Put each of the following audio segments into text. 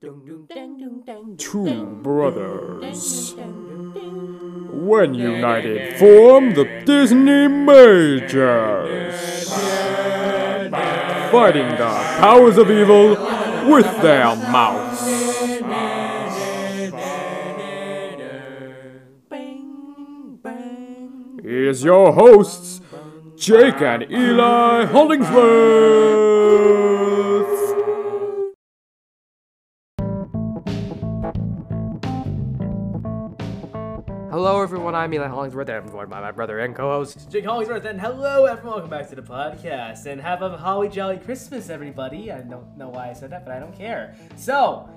Two brothers. When united, form the Disney Majors. Fighting the powers of evil with their mouths. Here's your hosts, Jake and Eli Hollingsworth. Everyone. I'm Eli Hollingsworth, and I'm joined by my brother and co-host. Jake Hollingsworth, and hello everyone, welcome back to the podcast, and have a holly jolly Christmas, everybody. I don't know why I said that, but I don't care. So,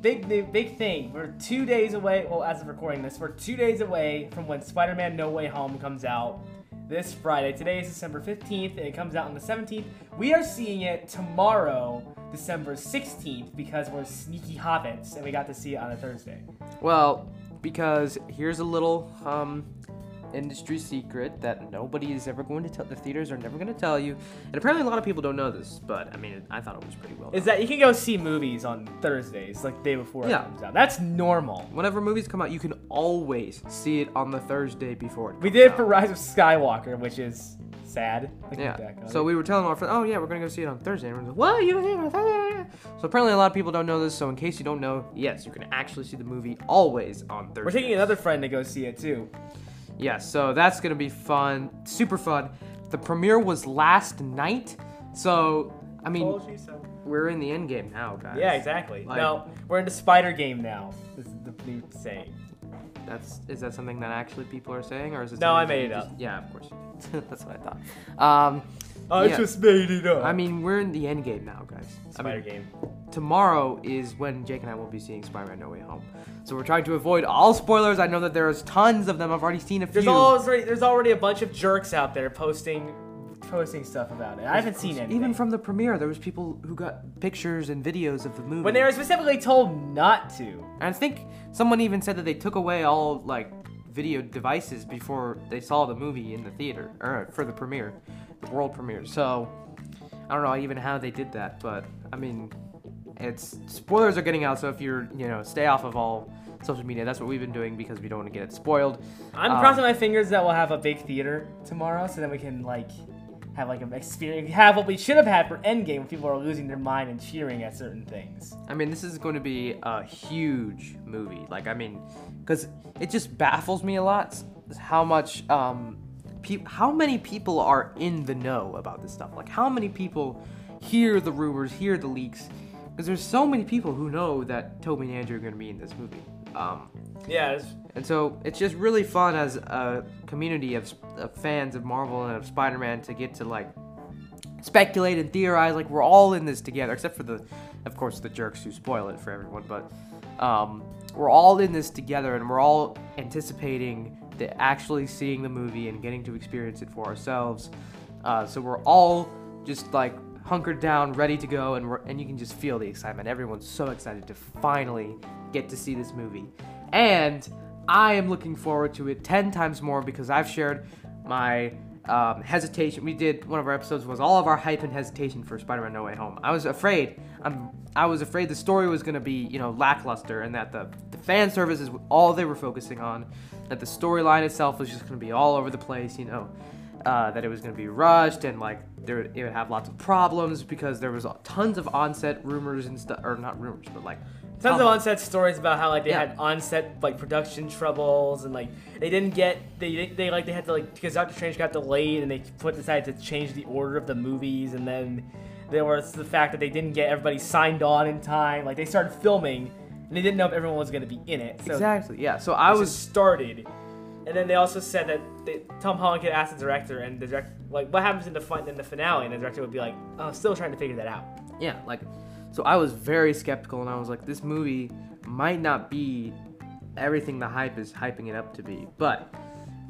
big new, big thing. We're two days away. Well, as of recording this, we're two days away from when Spider-Man: No Way Home comes out this Friday. Today is December 15th, and it comes out on the 17th. We are seeing it tomorrow, December 16th, because we're sneaky hobbits, and we got to see it on a Thursday. Well, because here's a little um, industry secret that nobody is ever going to tell. The theaters are never going to tell you, and apparently a lot of people don't know this. But I mean, I thought it was pretty well. Is done. that you can go see movies on Thursdays, like the day before Yeah. it comes out. That's normal. Whenever movies come out, you can always see it on the Thursday before it. We did out. for Rise of Skywalker, which is sad. Yeah. So we were telling our friends, oh yeah, we're gonna go see it on Thursday. And everyone's like, what? You see it on Thursday? So apparently a lot of people don't know this. So in case you don't know, yes, you can actually see the movie always on Thursday. we're taking another friend to go see it too. Yeah, so that's gonna be fun, super fun. The premiere was last night, so I mean, we're in the end game now, guys. Yeah, exactly. Like- no, we're in the spider game now. This is the new saying. That's is that something that actually people are saying, or is it? No, I made it just- up. Yeah, of course. that's what I thought. Um, I Yeah. just made it up. I mean, we're in the end game now, guys. I spider mean, game. tomorrow is when Jake and I will be seeing Spider-Man: No Way Home. So we're trying to avoid all spoilers. I know that there's tons of them. I've already seen a few. There's already there's already a bunch of jerks out there posting posting stuff about it. I haven't seen anything. Even from the premiere, there was people who got pictures and videos of the movie. when they were specifically told not to. And I think someone even said that they took away all like video devices before they saw the movie in the theater or for the premiere, the world premiere. So I don't know even how they did that, but I mean, it's spoilers are getting out. So if you're you know stay off of all social media, that's what we've been doing because we don't want to get it spoiled. I'm Um, crossing my fingers that we'll have a big theater tomorrow, so then we can like have like an experience, have what we should have had for Endgame, when people are losing their mind and cheering at certain things. I mean, this is going to be a huge movie. Like, I mean, because it just baffles me a lot how much, um, pe- how many people are in the know about this stuff. Like, how many people hear the rumors, hear the leaks. Because there's so many people who know that Tobey and Andrew are going to be in this movie. Um, Yeah, and so it's just really fun as a community of, of fans of Marvel and of Spider-Man to get to like speculate and theorize. Like we're all in this together, except for the, of course, the jerks who spoil it for everyone. But um, we're all in this together, and we're all anticipating the actually seeing the movie and getting to experience it for ourselves. Uh, so we're all just like hunkered down, ready to go, and we're, and you can just feel the excitement. Everyone's so excited to finally get to see this movie, and I am looking forward to it ten times more because I've shared my um, hesitation. We did one of our episodes was all of our hype and hesitation for Spider-Man: No Way Home. I was afraid. I'm. I was afraid the story was going to be, you know, lackluster, and that the the fan service is all they were focusing on. That the storyline itself was just going to be all over the place, you know. Uh, that it was going to be rushed and like there it would have lots of problems because there was tons of onset rumors and stuff, or not rumors, but like tons of uh-huh. onset stories about how like they Yeah. had onset like production troubles and like they didn't get they they like they had to like because Doctor Strange got delayed and they put decided to change the order of the movies and then there was the fact that they didn't get everybody signed on in time. Like they started filming and they didn't know if everyone was going to be in it. So exactly yeah. So I was started. And then they also said that they, Tom Holland could ask the director, and the director, like, what happens in the fin- in the finale, and the director would be like, "Oh, still trying to figure that out." yeah like so i was very skeptical and i was like this movie might not be everything the hype is hyping it up to be. But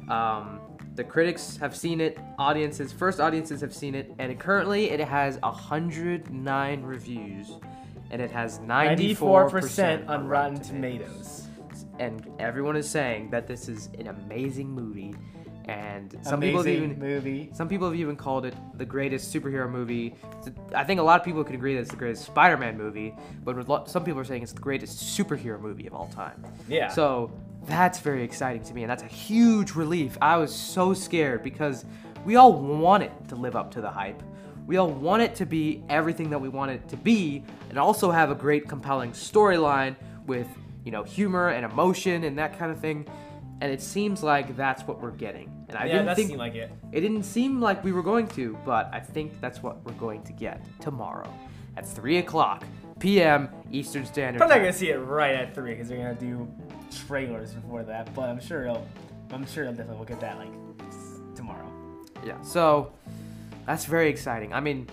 um the critics have seen it audiences first audiences have seen it and currently it has 109 reviews and it has 94% Ninety-four percent on Rotten Tomatoes. and everyone is saying that this is an amazing movie and some people have even movie. some people have even called it the greatest superhero movie. I think a lot of people could agree that it's the greatest Spider-Man movie, but with lo- some people are saying it's the greatest superhero movie of all time. Yeah. So that's very exciting to me, and that's a huge relief. I was so scared because we all want it to live up to the hype. We all want it to be everything that we want it to be, and also have a great, compelling storyline with you know humor and emotion and that kind of thing. And it seems like that's what we're getting. And I yeah, didn't that think seemed like it. it didn't seem like we were going to, but I think that's what we're going to get tomorrow at 3 o'clock p.m. Eastern Standard Probably not gonna see it right at three because they're gonna do trailers before that. But I'm sure it'll. I'm sure it'll definitely look at that like tomorrow. Yeah, so that's very exciting. I mean,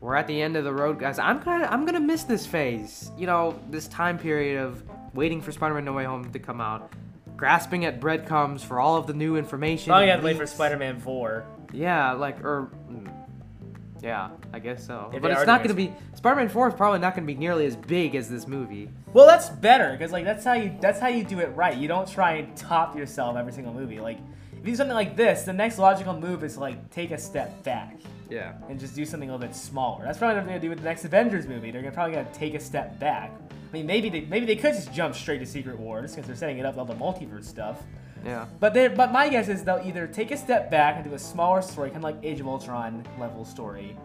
we're at the end of the road, guys. I'm kind of I'm gonna miss this phase. You know, this time period of waiting for Spider-Man No Way Home to come out, grasping at breadcrumbs for all of the new information. Probably and have to wait for. Spider-Man Four. Yeah, like or. mm, Yeah, I guess so. If but it's not going to be Spider-Man 4 is probably not going to be nearly as big as this movie. Well, that's better because like that's how you that's how you do it right. You don't try and top yourself every single movie. Like if you do something like this, the next logical move is to like take a step back Yeah. and just do something a little bit smaller. That's probably what they're gonna do with the next Avengers movie. They're gonna probably gonna take a step back. I mean, maybe they maybe they could just jump straight to Secret Wars because they're setting it up with all the multiverse stuff. Yeah. But they but my guess is they'll either take a step back and do a smaller story, kind of like Age of Ultron level story,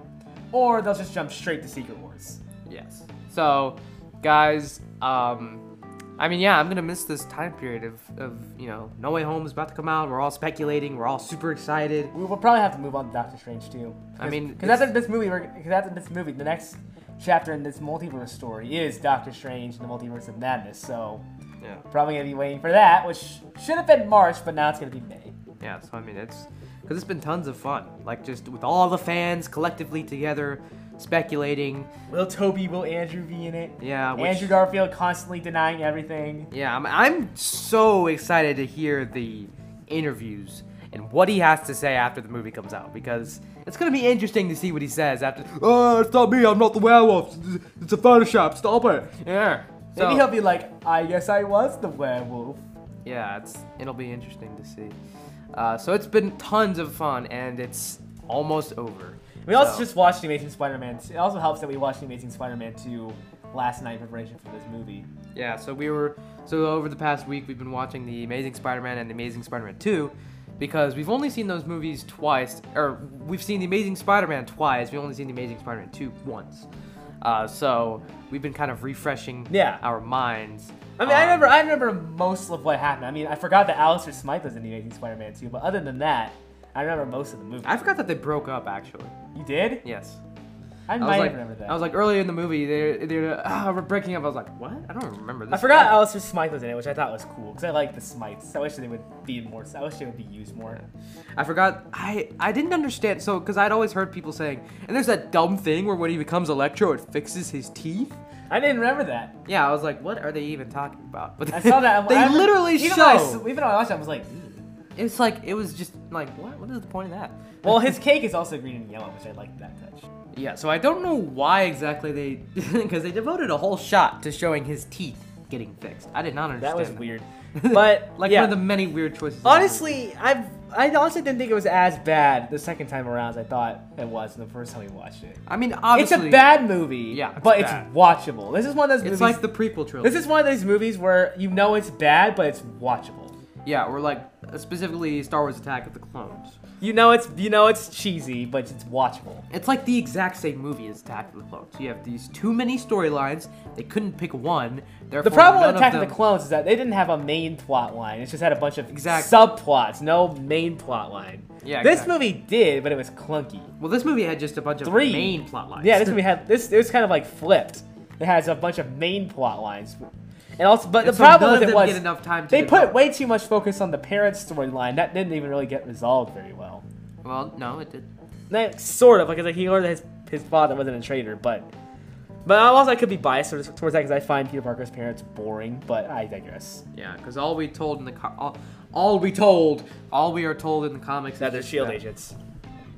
or they'll just jump straight to Secret Wars. Yes. So, guys, um, I mean, yeah, I'm gonna miss this time period of, of you know, No Way Home is about to come out. We're all speculating. We're all super excited. We will probably have to move on to Doctor Strange too. I mean, because after this movie, because after this movie, the next chapter in this multiverse story is Doctor Strange and the Multiverse of Madness. So Yeah. probably gonna be waiting for that, which should have been March, but now it's gonna be May. Yeah. So I mean, it's because it's been tons of fun. Like just with all the fans collectively together, speculating. Will Tobey, will Andrew be in it? Yeah. Which, Andrew Garfield constantly denying everything. Yeah, I'm, I'm so excited to hear the interviews and what he has to say after the movie comes out because it's gonna be interesting to see what he says after. Oh, it's not me. I'm not the werewolf. It's- a Photoshop. Stop it. Yeah. So, Maybe he'll be like, I guess I was the werewolf. yeah, it's it'll be interesting to see. Uh, so it's been tons of fun and it's almost over. We also So- just watched The Amazing Spider-Man. It also helps that we watched The Amazing Spider-Man 2 last night in preparation for this movie. Yeah, so we were so over the past week we've been watching the Amazing Spider-Man and the Amazing Spider-Man 2 because we've only seen those movies twice or we've seen the Amazing Spider-Man twice, we've only seen the Amazing Spider-Man 2 once. Uh, so we've been kind of refreshing Yeah. our minds. I mean, I Um, remember, I remember most of what happened. I mean, I forgot that Alistair Smythe was in The Amazing Spider-Man 2, but other than that, I remember most of the movie. I forgot that they broke up actually. you did? Yes. I I might was like, remember that. I was like earlier in the movie they they ah, we're breaking up. I was like, what? I don't remember this. I forgot Alistair Smythe was in it, which I thought was cool because I like the Smythes. I wish they would be more. I wish they would be used more. I forgot. I I didn't understand. So, because I'd always heard people saying, and there's that dumb thing where when he becomes Electro, it fixes his teeth. I didn't remember that. Yeah, I was like, what are they even talking about? But I saw that. they I remember- literally even show. When I, s- even when I watched it, I was like, "Ew." It's like it was just like what? What is the point of that? well, his cake is also green and yellow, which I like that touch. Yeah. So I don't know why exactly they, because they devoted a whole shot to showing his teeth getting fixed. I did not understand. That was weird. But like yeah. one of the many weird choices. in the movie. Honestly, I've I honestly didn't think it was as bad the second time around as I thought it was the first time we watched it. I mean, obviously, It's a bad movie, Yeah, it's but bad. it's watchable. This is one of those It's movies. like the prequel trilogy. this is one of those movies where you know it's bad, but it's watchable. Yeah, or like specifically Star Wars: Attack of the Clones. You know it's you know it's cheesy, but it's watchable. It's like the exact same movie as Attack of the Clones. You have these too many storylines. They couldn't pick one. The problem with Attack of, them- the Clones is that they didn't have a main plot line. It just had a bunch of Exact- subplots, no main plot line. Yeah, This exactly. movie did, but it was clunky. Well, this movie had just a bunch of Three main plot lines. Yeah, this movie had this. It was kind of like flipped. It has a bunch of main plot lines, and also, but And the so problem with it was get enough time to they develop. put way too much focus on the parent storyline. That didn't even really get resolved very well. Well, no, it did. Like, sort of, because like, he learned that his his father wasn't a traitor, but but also I could be biased towards, towards that because I find Peter Parker's parents boring. But I digress. Yeah, because all we told in the co- all, all we told, all we are told in the comics That they're Shield that- agents,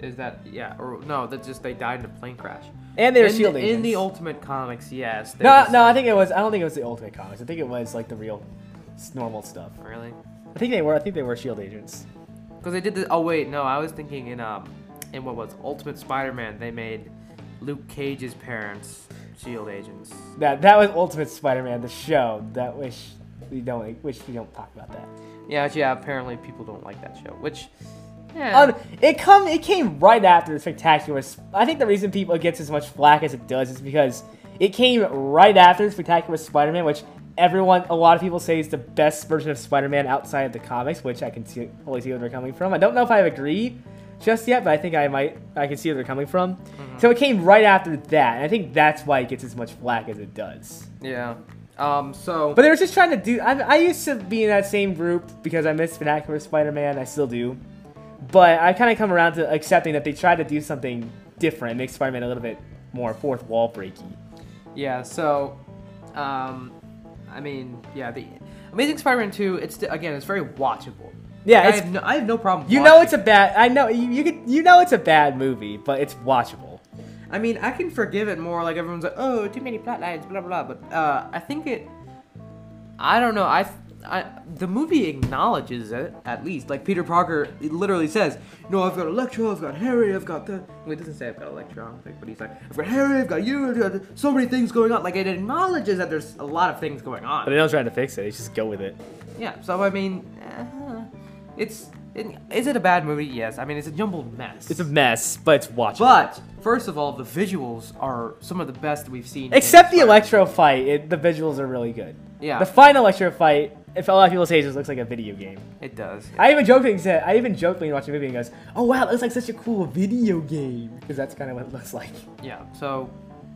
Is that yeah or no? That just they died in a plane crash. And they're in, Shield agents. in the Ultimate Comics, yes. no, just- no, I think it was. I don't think it was the Ultimate Comics. I think it was like the real, normal stuff. really. I think they were. I think they were Shield agents. Because they did the. Oh wait, no, I was thinking in um, in what was Ultimate Spider-Man, they made Luke Cage's parents Shield agents. That that was Ultimate Spider-Man, the show. That wish we don't wish we don't talk about that. Yeah, yeah. Apparently, people don't like that show. Which, yeah. Um, it come it came right after the Spectacular. Sp- I think the reason people gets as much flack as it does is because it came right after the Spectacular Spider-Man, which everyone, a lot of people say is the best version of Spider-Man outside of the comics, which I can see, totally see where they're coming from. I don't know if I agree just yet, but I think I might, I can see where they're coming from. So it came right after that, and I think that's why it gets as much flack as it does. yeah. Um. So. But they were just trying to do. I, I used to be in that same group because I missed Spectacular Spider-Man. I still do, but I kind of come around to accepting that they tried to do something different, make Spider-Man a little bit more fourth wall breaky. Yeah, so, um, I mean, yeah, the Amazing Spider-Man 2, it's again, it's very watchable. Yeah, Like, I have, no, I have no problem. You know it's a bad. I know you, you could. You know it's a bad movie, but it's watchable. I mean, I can forgive it more. Like everyone's like, "Oh, too many plot lines," blah blah. blah. But uh, I think it. I don't know. I, I the movie acknowledges it at least. Like Peter Parker literally says, "No, I've got Electro, I've got Harry, I've got the." Well, it doesn't say I've got Electro, I don't think, but he's like, "I've got Harry, I've got you, I've got so many things going on." Like it acknowledges that there's a lot of things going on. But they don't try to fix it. They just go with it. Yeah, so I mean, uh, it's it, is it a bad movie? Yes. I mean, it's a jumbled mess. It's a mess, but it's watchable. but first of all, the visuals are some of the best we've seen. Except the Electro fight, it, the visuals are really good. Yeah. The final Electro fight, if a lot of people say it just looks like a video game. It does. I even jokingly said, I even jokingly watched the movie and goes, "Oh wow, it looks like such a cool video game," because that's kind of what it looks like. Yeah. So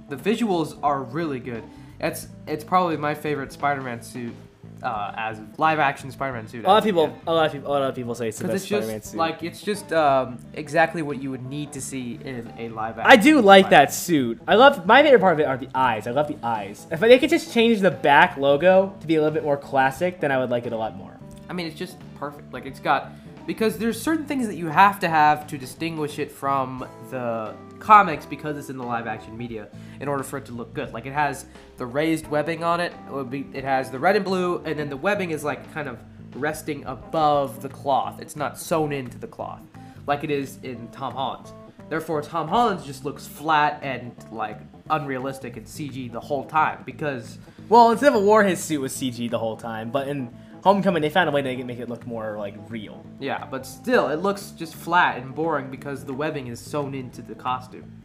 the visuals are really good. It's it's probably my favorite Spider-Man suit uh, as live action Spider-Man suit. A lot of people, yeah. a lot of people, a lot of people say it's the best it's just Spider-Man suit. like it's just um, exactly what you would need to see in a live action. I do like Spider-Man. that suit. I love my favorite part of it are the eyes. I love the eyes. If they could just change the back logo to be a little bit more classic, then I would like it a lot more. I mean, it's just perfect. Like it's got because there's certain things that you have to have to distinguish it from the comics because it's in the live action media in order for it to look good. Like it has the raised webbing on it. It, be, it has the red and blue, and then the webbing is like kind of resting above the cloth. It's not sewn into the cloth like it is in Tom Holland's. Therefore, Tom Holland's just looks flat and like unrealistic and CG the whole time because Well, in Civil War, his suit was CG the whole time, but in Homecoming, they found a way to make it look more like real. Yeah, but still, it looks just flat and boring because the webbing is sewn into the costume.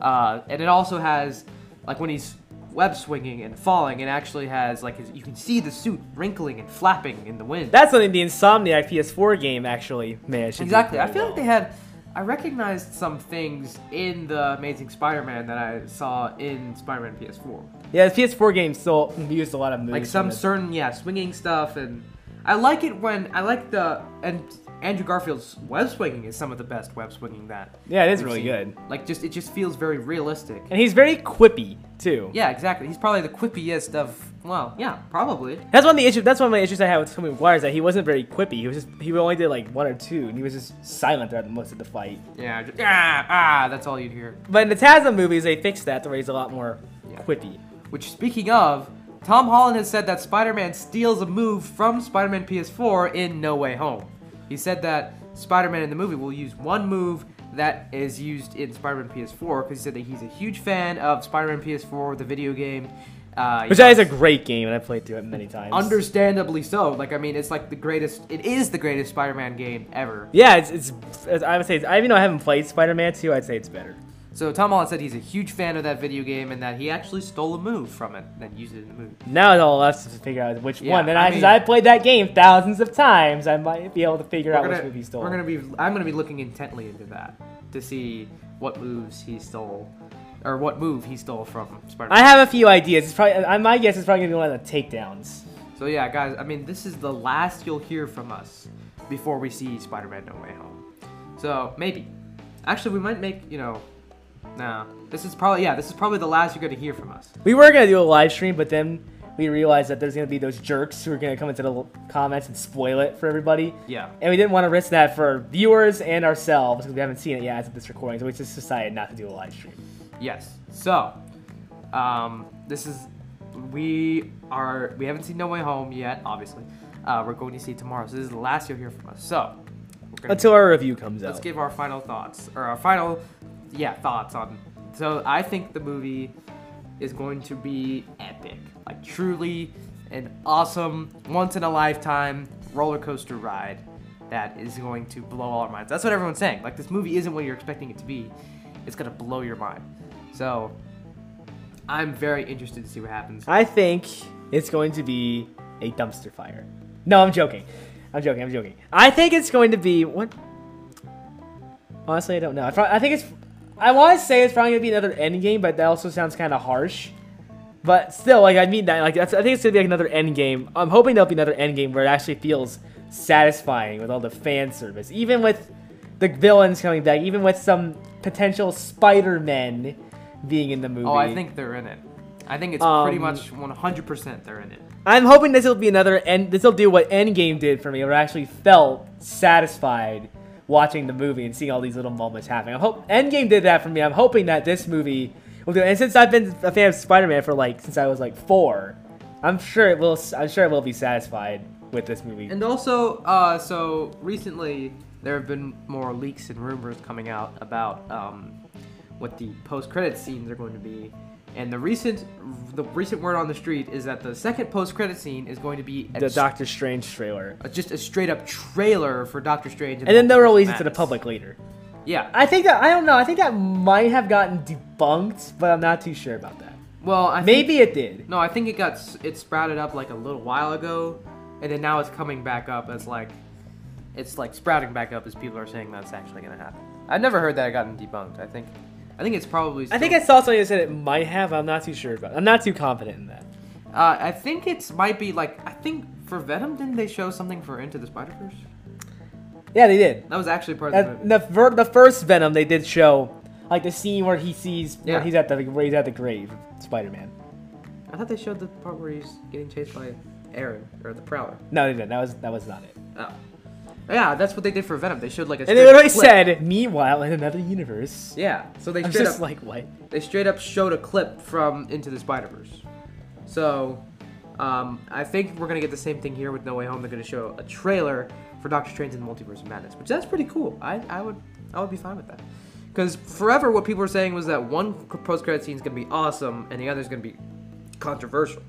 Uh, and it also has, like, when he's web swinging and falling, it actually has, like, his, you can see the suit wrinkling and flapping in the wind. That's something the Insomniac PS4 game actually managed. to do exactly. I feel well. like they had. I recognized some things in the Amazing Spider-Man that I saw in Spider-Man PS4. Yeah, the PS4 game still used a lot of moves. like some certain yeah swinging stuff and i like it when i like the and andrew garfield's web swinging is some of the best web swinging that Yeah, it is really seen. good. like just it just feels very realistic And he's very quippy too. yeah exactly he's probably the quippiest of well yeah probably That's one of the issues. That's one of my issues I had with Tobey Maguire is that he wasn't very quippy. He was just he only did like one or two, and he was just silent throughout most of the fight. yeah just, ah, ah that's all you'd hear But in the TASM movies, they fixed that to where he's a lot more Yeah. quippy. which speaking of tom holland has said that spider-man steals a move from spider-man ps4 in no way home he said that spider-man in the movie will use one move that is used in spider-man ps4 because he said that he's a huge fan of spider-man ps4 the video game uh, Which that is a great game, and I played through it many times. understandably so like i mean it's like the greatest it is the greatest spider-man game ever yeah, it's, it's it's- I would say I even though I haven't played Spider-Man 2, I'd say it's better. So tom holland said he's a huge fan of that video game and that he actually stole a move from it and used it in the movie Now it's all left to figure out which Yeah, one. And I I, mean- I played that game thousands of times, I might be able to figure out we're which gonna, movie he stole. we're gonna be I'm gonna be looking intently into that to see what moves he stole or what move he stole from Spider-Man. I have a few ideas. It's probably I, my guess is probably gonna be one of the takedowns. so yeah, guys, I mean this is the last you'll hear from us before we see Spider-Man No Way Home. So maybe, actually, we might make you know, nah. This is probably yeah, this is probably the last you're gonna hear from us. We were gonna do a live stream, but then we realized that there's gonna be those jerks who are gonna come into the comments and spoil it for everybody. Yeah. And we didn't want to risk that for viewers and ourselves because we haven't seen it yet as of this recording, so we just decided not to do a live stream. Yes. So, um, this is we are we haven't seen No Way Home yet. Obviously, uh, we're going to see it tomorrow. So this is the last you'll hear from us. So, gonna- Until our review comes out. let's give our final thoughts or our final, yeah, thoughts on. So I think the movie is going to be epic, like truly an awesome, once in a lifetime roller coaster ride that is going to blow all our minds. That's what everyone's saying. Like this movie isn't what you're expecting it to be. It's gonna blow your mind. So I'm very interested to see what happens. I think it's going to be a dumpster fire. No, I'm joking. I'm joking. I'm joking. I think it's going to be what? Honestly, I don't know. I, I think it's. I want to say it's probably gonna be another end game, but that also sounds kind of harsh. But still, like I mean that, like that's, I think it's gonna be like another end game. I'm hoping there'll be another end game where it actually feels satisfying with all the fan service, even with the villains coming back, even with some potential Spider-Men being in the movie. Oh, I think they're in it. I think it's pretty Um, much 100% they're in it. I'm hoping this will be another end. This will do what Endgame did for me, where I actually felt satisfied watching the movie and seeing all these little moments happening. I hope Endgame did that for me. I'm hoping that this movie will do. And since I've been a fan of Spider-Man for like since I was like four, I'm sure it will. I'm sure it will be satisfied with this movie. And also, uh, so recently there have been more leaks and rumors coming out about um, what the post-credit scenes are going to be. And the recent, the recent word on the street is that the second post-credit scene is going to be a, the Doctor Strange trailer, a- just a straight-up trailer for Doctor Strange. and then they'll release it to the public later. Yeah. I think that I don't know. I think that might have gotten debunked, but I'm not too sure about that. Well, I think, Maybe it did. no, I think it got it sprouted up like a little while ago, and then now it's coming back up as like, it's like sprouting back up as people are saying that's actually gonna happen. I've never heard that it gotten debunked. I think, I think it's probably. I think I saw something that said it might have. I'm not too sure about. I'm not too confident in that. Uh, I think it's might be like I think for Venom didn't they show something for Into the Spider Verse? Yeah, they did. That was actually part of the At the ver- the first Venom, they did show like the scene where he sees Yeah. where he's at the where he's at the grave, Spider-Man. I thought they showed the part where he's getting chased by Aaron or the Prowler. No, they didn't. That was that was not it. Oh. Yeah, that's what they did for Venom. They showed like a. And they literally clip. said, "Meanwhile, in another universe." Yeah, so they I'm straight just up like, what? they straight up showed a clip from Into the Spider Verse. So, um, I think we're gonna get the same thing here with No Way Home. They're gonna show a trailer for Doctor Strange in the Multiverse of Madness, which that's pretty cool. I, I would I would be fine with that. Because forever, what people were saying was that one post credit scene is gonna be awesome and the other is gonna be controversial.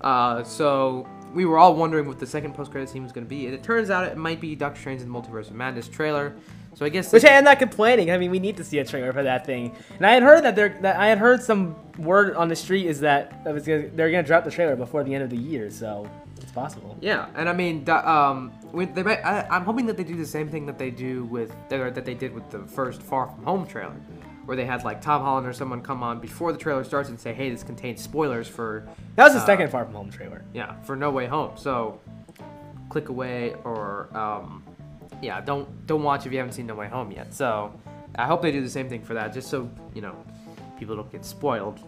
Uh, so we were all wondering what the second post credit scene was gonna be, and it turns out it might be Doctor Strange in the Multiverse of Madness trailer. So I guess Which I am not complaining. I mean, we need to see a trailer for that thing. And I had heard that there, that I had heard some word on the street is that, gonna, they're gonna drop the trailer before the end of the year, so it's possible. Yeah, and I mean, um, they might, I, I'm hoping that they do the same thing that they do with that they did with the first Far From Home trailer, where they had like Tom Holland or someone come on before the trailer starts and say, "Hey, this contains spoilers for That was the Uh, second Far From Home trailer. yeah for No Way Home." So click away or um, yeah, don't don't watch if you haven't seen No Way Home yet. So I hope they do the same thing for that, just so you know people don't get spoiled.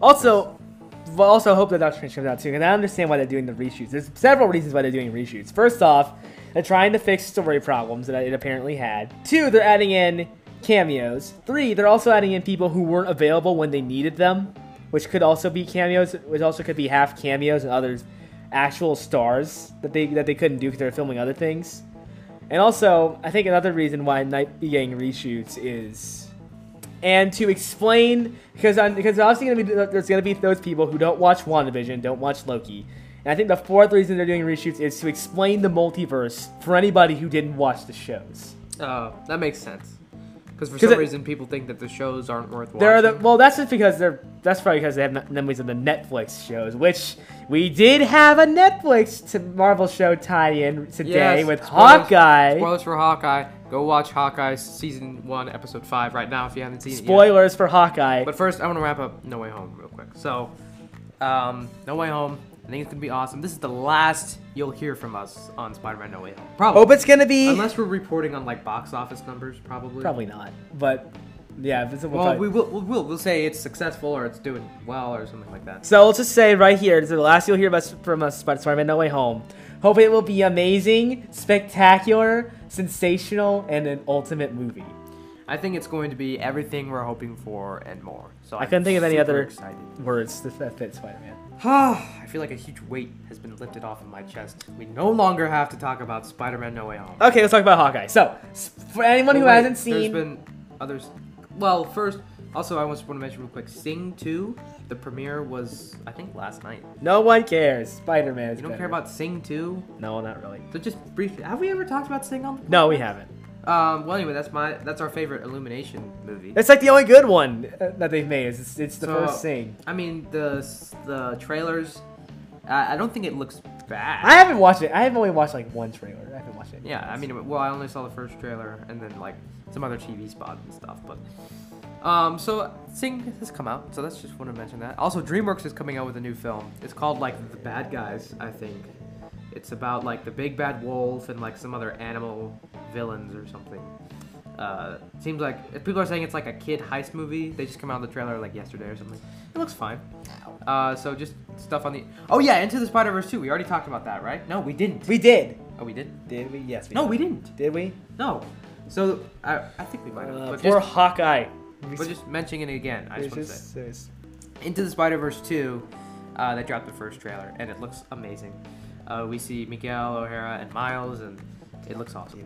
Also, well, also hope that Doctor Strange comes out too, and I understand why they're doing the reshoots. There's several reasons why they're doing reshoots. First off, they're trying to fix story problems that it apparently had. Two, they're adding in cameos. Three, they're also adding in people who weren't available when they needed them, which could also be cameos, which also could be half cameos and others actual stars that they that they couldn't do because they're filming other things. And also, I think another reason why Night be getting reshoots is and to explain because I'm, because obviously gonna be there's gonna be those people who don't watch WandaVision, don't watch Loki, and I think the fourth reason they're doing reshoots is to explain the multiverse for anybody who didn't watch the shows. Uh, that makes sense. Because for some it- reason people think that the shows aren't worth watching. There are the well, that's just because they're that's probably because they have memories of the Netflix shows, which we did have a Netflix to Marvel show tie-in today Yes, with spoilers- Hawkeye. Spoilers for Hawkeye. Go watch Hawkeye season one, episode five right now if you haven't seen it. Spoilers for Hawkeye. But first, I want to wrap up No Way Home real quick. So, um, No Way Home. I think it's gonna be awesome. This is the last you'll hear from us on Spider-Man No Way Home. Probably. Hope it's gonna be Unless we're reporting on like box office numbers, probably. probably not, but yeah, this will Well, probably- we will. We'll, we'll, we'll say it's successful or it's doing well or something like that. So let's just say right here, this is the last you'll hear about, from us about Spider-Man No Way Home. Hope it will be amazing, spectacular, sensational, and an ultimate movie. I think it's going to be everything we're hoping for and more. So I couldn't think of any other- excited. Words that fit Spider-Man. Ah, I feel like a huge weight has been lifted off of my chest. We no longer have to talk about Spider-Man No Way Home. Okay, let's talk about Hawkeye. So, for anyone who Wait, hasn't there's seen, been others. Well, first, also I just want to mention real quick. Sing 2, the premiere was I think last night. no one cares. Spider-Man. is You don't better. care about Sing 2? No, not really. So just briefly, have we ever talked about Sing on? No, we haven't. Um. Well, anyway, that's my that's our favorite Illumination movie. It's like the only good one uh, that they've made. Is it's, it's the So- first thing. I mean, the the trailers. I I don't think it looks bad. I haven't watched it. I have only watched like one trailer. I haven't watched it. Yeah, I mean, well, I only saw the first trailer and then like some other TV spots and stuff, but um, so Sing has come out, so that's just want to mention that. Also, DreamWorks is coming out with a new film. It's called like The Bad Guys, I think. It's about like the big bad wolf and like some other animal villains or something. Uh, seems like if people are saying it's like a kid heist movie. They just come out with the trailer like yesterday or something. It looks fine. Uh, so just stuff on the. Oh yeah, Into the Spider Verse 2. We already talked about that, right? No, we didn't. We did. Oh, we did. Did we? Yes. We No, did. we didn't. Did we? No. So I, I think we might have. Uh, but, poor just, Hawkeye. but just mentioning it again, I just want to say. Into the Spider Verse 2, uh, they dropped the first trailer, and it looks amazing. Uh, we see Miguel O'Hara and Miles, and it looks awesome.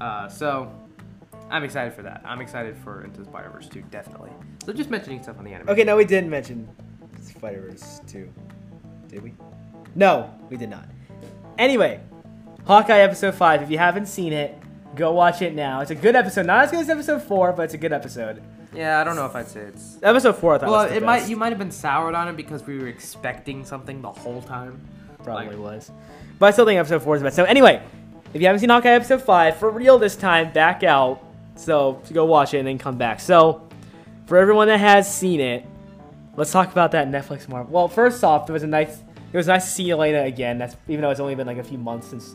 Uh, so I'm excited for that. I'm excited for Into the Spider Verse 2, definitely. So just mentioning stuff on the anime. Okay, no, we didn't mention Spider-Verse 2. Did we? No, we did not. Anyway, Hawkeye episode 5. If you haven't seen it, go watch it now. It's a good episode. Not as good as episode 4, but it's a good episode. Yeah, I don't know if I'd say it's. Episode 4 I thought Well, it might you might have been soured on it because we were expecting something the whole time. Probably like- was. But I still think episode 4 is the best. So anyway, if you haven't seen Hawkeye episode 5, for real this time, back out. So go watch it and then come back. So for everyone that has seen it, let's talk about that Netflix Marvel. Well, first off, it was a nice it was nice to see Yelena again. That's even though it's only been like a few months since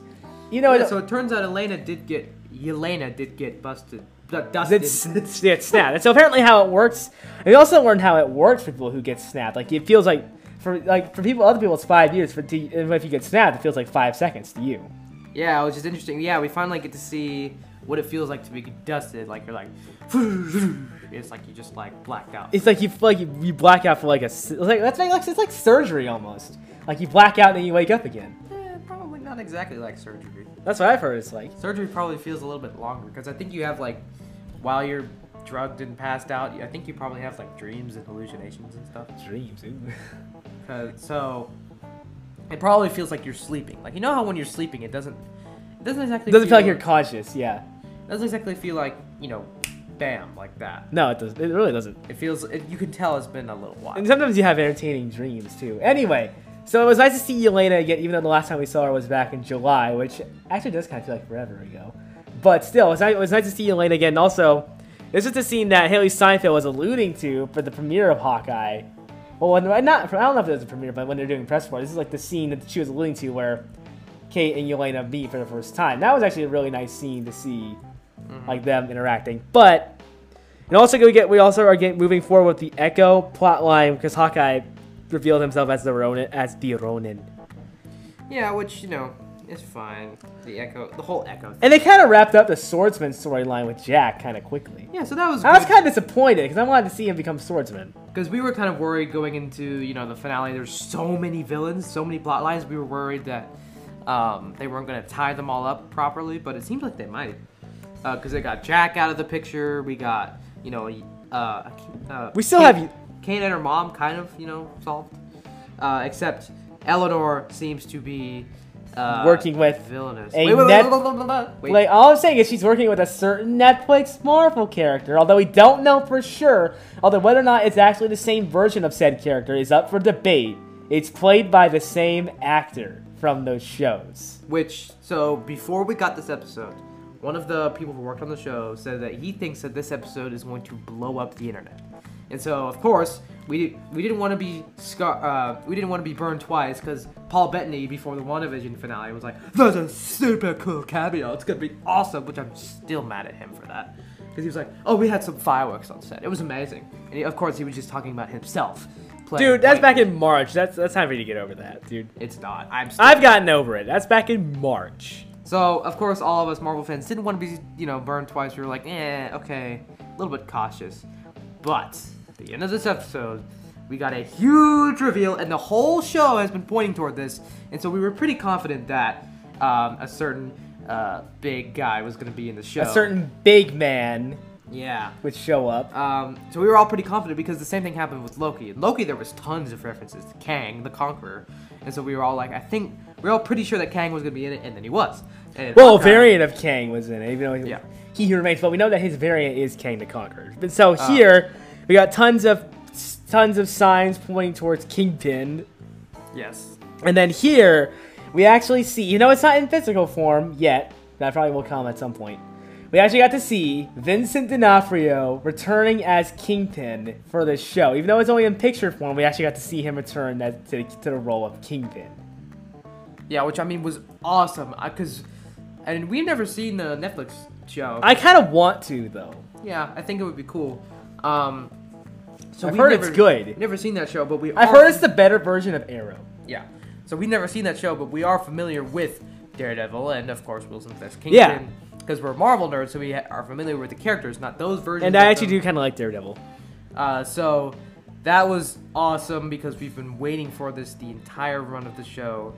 you know Yeah, so it turns out Yelena did get Yelena did get busted, du- dusted. it's, it's, it's snapped. So apparently how it works. We also learned how it works for people who get snapped. Like it feels like for like for people other people it's five years. For to, if you get snapped, it feels like five seconds to you. Yeah, which is interesting. Yeah, we finally get to see what it feels like to be dusted. Like you're like, it's like you just like blacked out. It's like you like you, you black out for like a it's like that's like it's like surgery almost. Like you black out and then you wake up again. Eh, probably not exactly like surgery. That's what I've heard. It's like Surgery probably feels a little bit longer because I think you have like, while you're drugged and passed out, I think you probably have like dreams and hallucinations and stuff. dreams. 'Cause- so it probably feels like you're sleeping. Like you know how when you're sleeping, it doesn't. It doesn't exactly. Doesn't feel like you're conscious. Yeah. it Doesn't exactly feel like you know, bam, like that. No, it doesn't. It really doesn't. It feels. It, you can tell it's been a little while. And sometimes you have entertaining dreams too. Anyway, so it was nice to see Yelena again, even though the last time we saw her was back in July, which actually does kind of feel like forever ago. But still, it was nice, it was nice to see Yelena again. Also, this is the scene that Hailee Steinfeld was alluding to for the premiere of Hawkeye. Well, when, not I don't know if it was a premiere, but when they're doing press for it, this is like the scene that she was alluding to where Kate and Yelena meet for the first time. That was actually a really nice scene to see, mm-hmm. like them interacting. But and also we get we also are getting moving forward with the Echo plot line because Hawkeye revealed himself as the Ronin as the Ronin. Yeah, which you know is fine. The echo, the whole echo. Thing. And they kind of wrapped up the swordsman storyline with Jack kind of quickly. Yeah, so that was. I was kind of disappointed because I wanted to see him become swordsman. because we were kind of worried going into you know the finale. There's so many villains, so many plot lines. We were worried that um, they weren't going to tie them all up properly, but it seems like they might. Because they got Jack out of the picture. We got you know uh, uh, We still Kate- have- Kate and her mom kind of you know solved, uh, except Eleanor seems to be. Uh, Working with villainous. a wait, wait, net- wait. Like all I'm saying is she's working with a certain Netflix Marvel character, although we don't know for sure. Although whether or not it's actually the same version of said character is up for debate. It's played by the same actor from those shows. Which so before we got this episode, one of the people who worked on the show said that he thinks that this episode is going to blow up the internet. And so of course we we didn't want to be scar- uh, we didn't want to be burned twice because Paul Bettany before the WandaVision finale was like, "That's a super cool cameo. It's gonna be awesome." Which I'm still mad at him for that because he was like, "Oh, we had some fireworks on set. It was amazing." And he, of course he was just talking about himself. Dude, that's back in March. That's that's time for you to get over that, dude. It's not. I'm. Still I've gotten over it. That's back in March. So of course, all of us Marvel fans didn't want to be, you know, burned twice. We were like, eh, okay, a little bit cautious. But the end of this episode, we got a huge reveal, and the whole show has been pointing toward this. And so we were pretty confident that um, a certain uh, big guy was going to be in the show. A certain big man yeah. would show up. Um, so we were all pretty confident because the same thing happened with Loki. In Loki, there was tons of references to Kang, the Conqueror, and so we were all like, I think we're all pretty sure that Kang was gonna be in it, and then he was. And Well, a Hawkeye- variant of Kang was in it, even though he, Yeah. he remains. But we know that his variant is Kang the Conqueror. But so Uh. here we got tons of tons of signs pointing towards Kingpin, Yes. and then here we actually see. You know, it's not in physical form yet. That probably will come at some point. We actually got to see Vincent D'Onofrio returning as Kingpin for this show. Even though it's only in picture form, we actually got to see him return as, to, to the role of Kingpin. Yeah, which I mean was awesome because, and we've never seen the Netflix show. I kind of want to though. yeah, I think it would be cool. Um, so I've heard never, it's good. Never seen that show, but we. I've heard it's the better version of Arrow. Yeah. So we've never seen that show, but we are familiar with Daredevil and of course Wilson Fisk Kingpin. Yeah. Because we're Marvel nerds, so we are familiar with the characters, not those versions. And I actually them. do kind of like Daredevil. Uh, so that was awesome because we've been waiting for this the entire run of the show,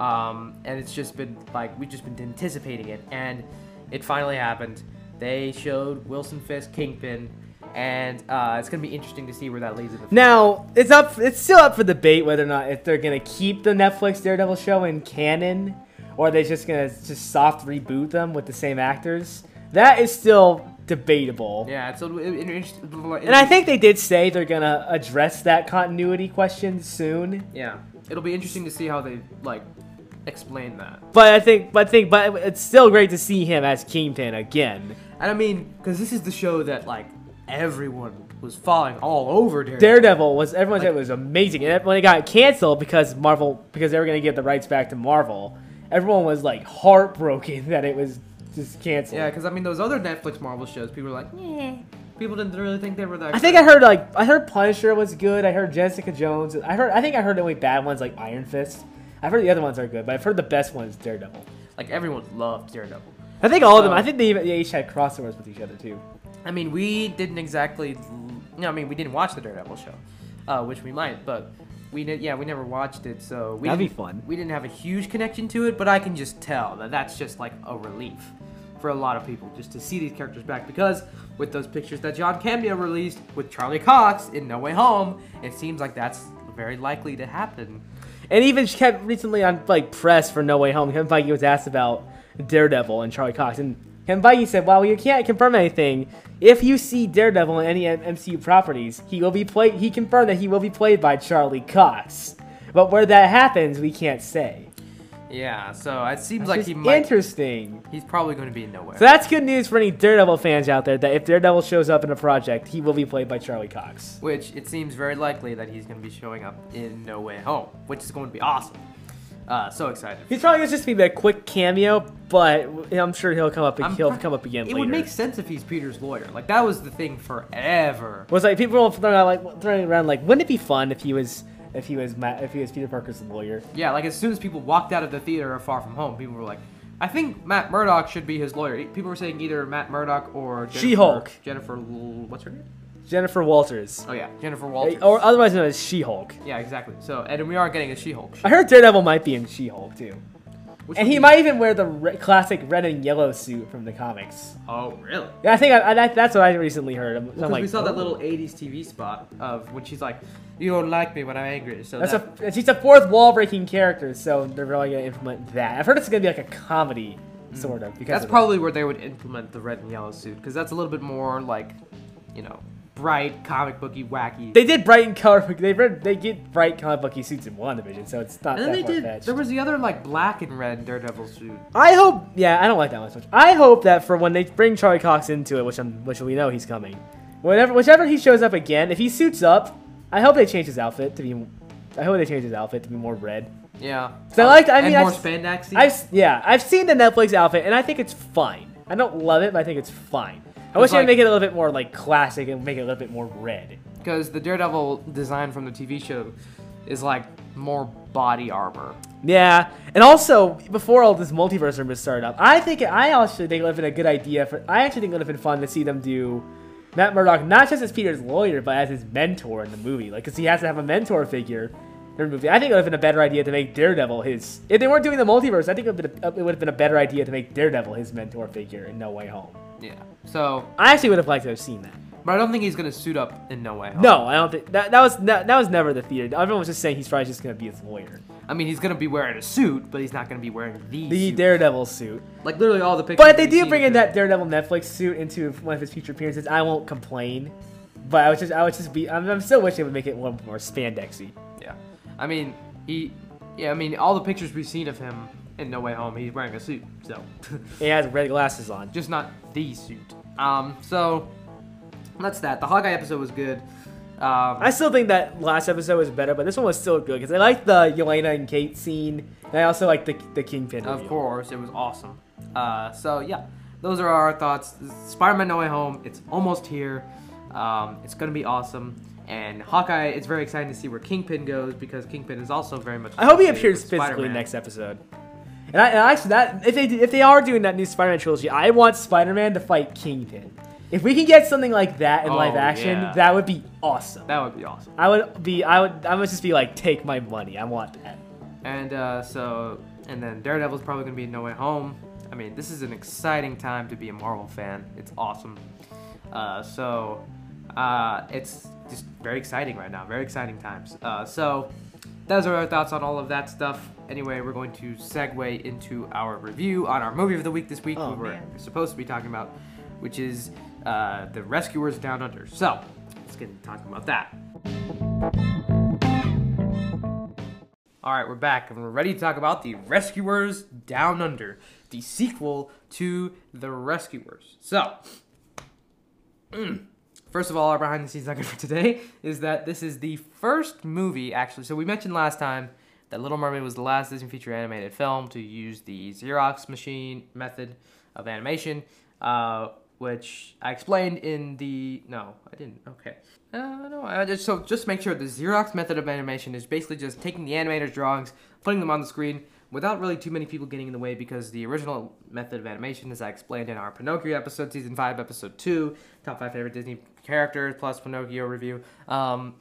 um, and it's just been like we've just been anticipating it, and it finally happened. They showed Wilson Fisk Kingpin, and uh, it's gonna be interesting to see where that leads in the future. Now it's up. It's still up for debate whether or not if they're gonna keep the Netflix Daredevil show in canon, or they're they just gonna just soft reboot them with the same actors. That is still debatable. Yeah, it's a, it, it, And I think they did say they're gonna address that continuity question soon. yeah, it'll be interesting to see how they like explain that. But I think, but I think, but it's still great to see him as Kingpin again. And I mean, because this is the show that like everyone was falling all over Daredevil. Daredevil was everyone said it was amazing, and when it got canceled because Marvel because they were gonna get the rights back to Marvel, everyone was like heartbroken that it was just canceled. Yeah, because I mean, those other Netflix Marvel shows, people were like, yeah. People didn't really think they were that. I think I heard like I heard Punisher was good. I heard Jessica Jones. I heard I think I heard the only bad ones like Iron Fist. I've heard the other ones are good, but I've heard the best one is Daredevil. like everyone loved Daredevil. I think all of them. I think they even they each had crossovers with each other too. I mean, we didn't exactly. No, I mean, we didn't watch the Daredevil show, uh, which we might, but we did. Yeah, we never watched it, so we That'd be didn't- fun. We didn't have a huge connection to it, but I can just tell that that's just like a relief for a lot of people just to see these characters back because with those pictures that John Cameo released with Charlie Cox in No Way Home, it seems like that's very likely to happen. And even kept recently on like press for No Way Home, Kevin Feige was asked about Daredevil and Charlie Cox, and Kevin Feige said, "Well, you can't confirm anything. If you see Daredevil in any MCU properties, he will be played. He confirmed that he will be played by Charlie Cox, but where that happens, we can't say. Yeah, so it seems It's like he might. interesting. He's probably going to be in nowhere. So that's good news for any Daredevil fans out there. That if Daredevil shows up in a project, he will be played by Charlie Cox. which it seems very likely that he's going to be showing up in No Way Home, which is going to be awesome. Uh, so excited. He's probably just be a quick cameo, but I'm sure he'll come up. I'm he'll come up again It later. would make sense if he's Peter's lawyer. Like that was the thing forever. was like people were throwing out like throwing around like wouldn't it be fun if he was if he was Matt, if he was Peter Parker's lawyer? Yeah, like as soon as people walked out of the theater of Far From Home, people were like, "I think Matt Murdock should be his lawyer." People were saying either Matt Murdock or Jennifer, She-Hulk. Jennifer, L- what's her name? Jennifer Walters, Oh yeah, Jennifer Walters. or otherwise known as She-Hulk. yeah, exactly. So and we are getting a She-Hulk. I heard Daredevil might be in She-Hulk too, which and he might even wear the re- classic red and yellow suit from the comics. Oh really? Yeah, I think I, I, that, that's what I recently heard. Because like, we saw that oh. little '80s TV spot of when she's like, "You don't like me when I'm angry." So That's that, a she's a fourth wall breaking character, so they're really gonna implement that. I've heard it's gonna be like a comedy, sort of. Because Mm. that's of that. probably where they would implement the red and yellow suit because that's a little bit more like, you know, bright, comic booky, wacky. They did bright and color. They read, they get bright comic booky suits in WandaVision, so it's not and then that they did. There was the other like black and red Daredevil suit. I hope. Yeah, I don't like that one so much. I hope that for when they bring Charlie Cox into it, which I'm, which we know he's coming, whenever, whichever he shows up again, if he suits up, I hope they change his outfit to be. I hope they change his outfit to be more red. Yeah. 'Cause I liked- I mean, more I've- spandex. I've yeah, I've seen the Netflix outfit, and I think it's fine. I don't love it, but I think it's fine. I wish they'd make it a little bit more like classic and make it a little bit more red. because the Daredevil design from the TV show is like more body armor. Yeah, and also before all this multiverse rumors started up, I think I actually think it would have been a good idea for. I actually think it would have been fun to see them do Matt Murdock not just as Peter's lawyer, but as his mentor in the movie. Like, because he has to have a mentor figure in the movie. I think it would have been a better idea to make Daredevil his. If they weren't doing the multiverse, I think it would have been a, it would have been a better idea to make Daredevil his mentor figure in No Way Home. Yeah. So, I actually would have liked to have seen that. but I don't think he's gonna suit up in no way. Home. No, I don't think that that was that, that was never the theater. Everyone was just saying he's probably just gonna be his lawyer. I mean, he's gonna be wearing a suit, but he's not gonna be wearing the, The suit. Daredevil suit. like literally all the pictures. But if they do bring in that Daredevil Netflix suit into one of his future appearances, I won't complain. But I would just, I would just be, I'm, I'm still wishing they would make it one more spandexy. Yeah. I mean, he. Yeah, I mean, all the pictures we've seen of him in No Way Home, he's wearing a suit. So, He has red glasses on. just not the suit. Um. So, that's that. The Hawkeye episode was good. Um. I still think that last episode was better, but this one was still good because I liked the Yelena and Kate scene, and I also liked the the Kingpin. Of course, it was awesome. Uh, so yeah, those are our thoughts. Spider-Man: No Way Home. It's almost here. Um, it's gonna be awesome. And Hawkeye, it's very exciting to see where Kingpin goes because Kingpin is also very much. I hope he appears physically Spider-Man. next episode. And, I, and actually, that if they if they are doing that new Spider-Man trilogy, I want Spider-Man to fight Kingpin. If we can get something like that in Oh, live action, yeah. that would be awesome. That would be awesome. I would be, I would, I would just be like, take my money. I want that. And uh, so, and then Daredevil's probably gonna be No Way Home. I mean, this is an exciting time to be a Marvel fan. It's awesome. Uh, so, uh, it's just very exciting right now. Very exciting times. Uh, so, those are our thoughts on all of that stuff. Anyway, we're going to segue into our review on our movie of the week this week. Oh, we were man. supposed to be talking about, which is uh, the Rescuers Down Under. So, let's get into talking about that. All right, we're back and we're ready to talk about The Rescuers Down Under, the sequel to The Rescuers. So, mm, first of all, our behind the scenes nugget for today is that this is the first movie, actually. So, we mentioned last time that Little Mermaid was the last Disney feature animated film to use the Xerox machine method of animation, uh, which I explained in the. No, I didn't. Okay. Uh, no, I just so just make sure the Xerox method of animation is basically just taking the animator's drawings, putting them on the screen without really too many people getting in the way because the original method of animation, as I explained in our Pinocchio episode, season five, episode two, top five favorite Disney characters plus Pinocchio review. Um,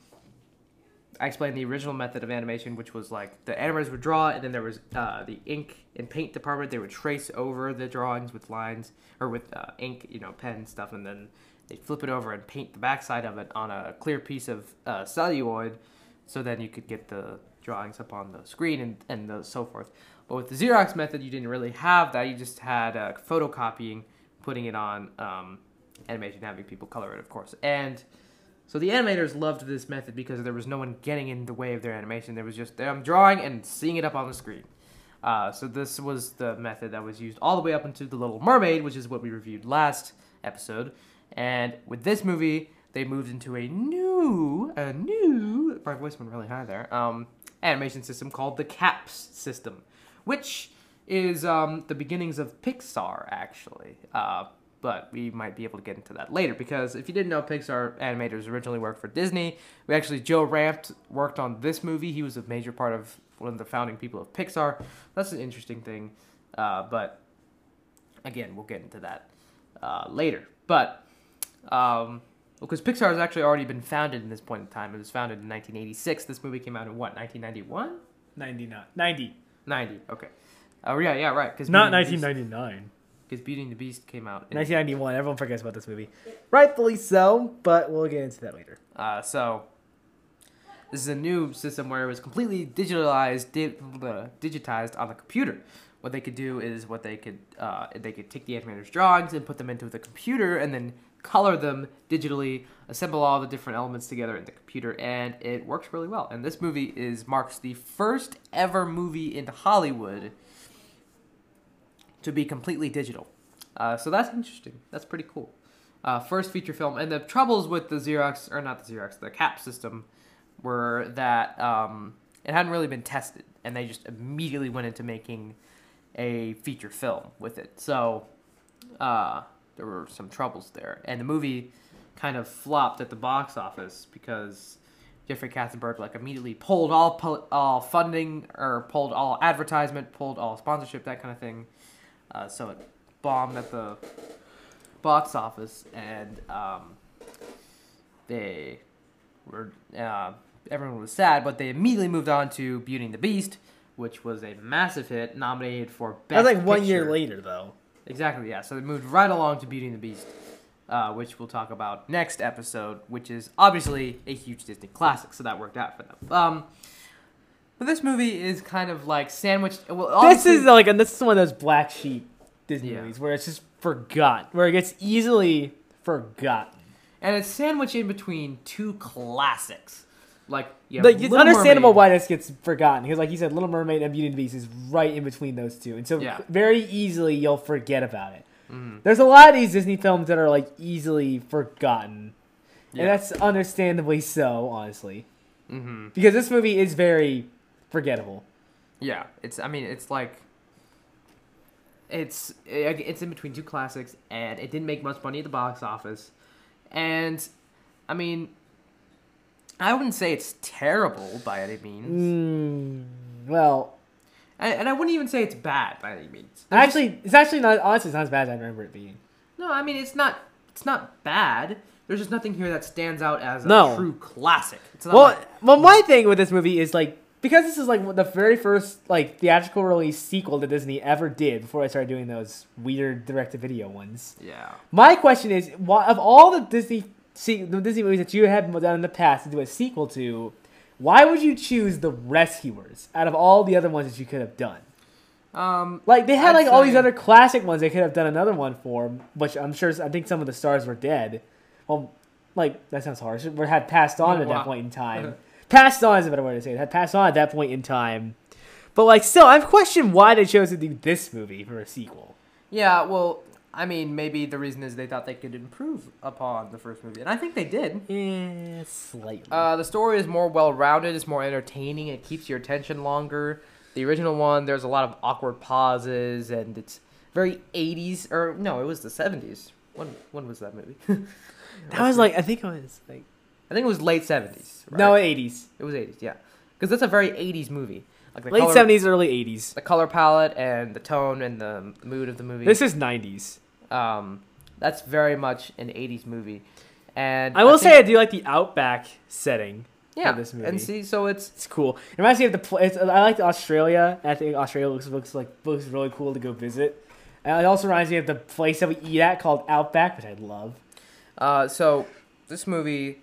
I explained the original method of animation, which was like the animators would draw, and then there was uh, the ink and paint department. They would trace over the drawings with lines or with uh, ink, you know, pen stuff, and then they'd flip it over and paint the backside of it on a clear piece of uh, celluloid, so then you could get the drawings up on the screen and and the, so forth. But with the Xerox method, you didn't really have that. You just had uh, photocopying, putting it on um, animation, having people color it, of course, and so the animators loved this method because there was no one getting in the way of their animation. There was just them drawing and seeing it up on the screen. Uh, so this was the method that was used all the way up into The Little Mermaid, which is what we reviewed last episode. And with this movie, they moved into a new, a new, my voice went really high there, um, animation system called the CAPS system, which is um, the beginnings of Pixar, actually. Uh, but we might be able to get into that later because if you didn't know, Pixar animators originally worked for Disney. We actually Joe Ranft worked on this movie. He was a major part of one of the founding people of Pixar. That's an interesting thing, uh, but again, we'll get into that uh, later. But um, because Pixar has actually already been founded in this point in time. It was founded in 1986. This movie came out in what 1991, 99. 90. 90. Okay. Oh yeah, yeah, right. Because Not 1999. Because Beauty and the Beast came out. In, 1991. Everyone forgets about this movie. Rightfully so, but we'll get into that later. Uh, so this is a new system where it was completely digitalized, di- uh, digitized on the computer. What they could do is what they could uh, they could take the animator's drawings and put them into the computer and then color them digitally, assemble all the different elements together in the computer, and it works really well. And this movie is marks the first ever movie in Hollywood to be completely digital. Uh, so that's interesting. That's pretty cool. Uh, first feature film, and the troubles with the Xerox, or not the Xerox, the CAP system, were that um, it hadn't really been tested, and they just immediately went into making a feature film with it. So uh, there were some troubles there, and the movie kind of flopped at the box office because Jeffrey Katzenberg like immediately pulled all all funding or pulled all advertisement, pulled all sponsorship, that kind of thing. Uh, so it bombed at the box office, and um, they were uh, everyone was sad, but they immediately moved on to Beauty and the Beast, which was a massive hit, nominated for best. That's like one year later, though. Exactly, yeah. So they moved right along to Beauty and the Beast, uh, which we'll talk about next episode, which is obviously a huge Disney classic, so that worked out for them. Um, but this movie is kind of like sandwiched. Well, This is like, and this is one of those black sheep Disney Yeah. movies where it's just forgot, where it gets easily forgotten. and it's sandwiched in between two classics. Like, yeah, Like, it's understandable why this gets forgotten because, like you said, Little Mermaid and Beauty and the Beast is right in between those two, and so Yeah. very easily you'll forget about it. Mhm. There's a lot of these Disney films that are like easily forgotten, Yeah. and that's understandably so, honestly, hmm because this movie is very forgettable. Yeah, it's. I mean, it's like. It's it's in between two classics, and it didn't make much money at the box office, and, I mean, I wouldn't say it's terrible by any means, Mm, well, and, and I wouldn't even say it's bad by any means. There's actually, it's actually not honestly it's not as bad as I remember it being. no, I mean it's not. It's not bad. There's just nothing here that stands out as a No. true classic. It's not Well, like- well, my thing with this movie is like because this is like the very first like theatrical release sequel that Disney ever did before I started doing those weird direct-to-video ones. yeah. My question is, why, of all the Disney se- the Disney movies that you have done in the past to do a sequel to, why would you choose the Rescuers out of all the other ones that you could have done? Um. Like they had I'd like all these other classic ones they could have done another one for, which I'm sure I think some of the stars were dead. Well, like that sounds harsh. Or had passed on at wow. that point in time. passed on is a better way to say it. Had passed on at that point in time. But like still, I've questioned why they chose to do this movie for a sequel. Yeah. Well, I mean, maybe the reason is they thought they could improve upon the first movie, and I think they did. Yeah, slightly. Uh, the story is more well-rounded. It's more entertaining. It keeps your attention longer. The original one, there's a lot of awkward pauses, and it's very 80s. Or no, it was the 70s. When when was that movie? that was like I think it was like I think it was late 70s. Right? no eighties, it was 80s. Yeah, because that's a very 80s movie. Like late color, seventies, early eighties. the color palette and the tone and the mood of the movie. This is nineties. um, that's very much an 80s movie. And I will think- say I do like the outback setting. yeah. this movie. And see, so it's It's cool. It reminds me of the. Pl- it's, I like Australia. I think Australia looks looks like looks really cool to go visit. And it also reminds me of the place that we eat at called Outback, which I love. uh, so this movie.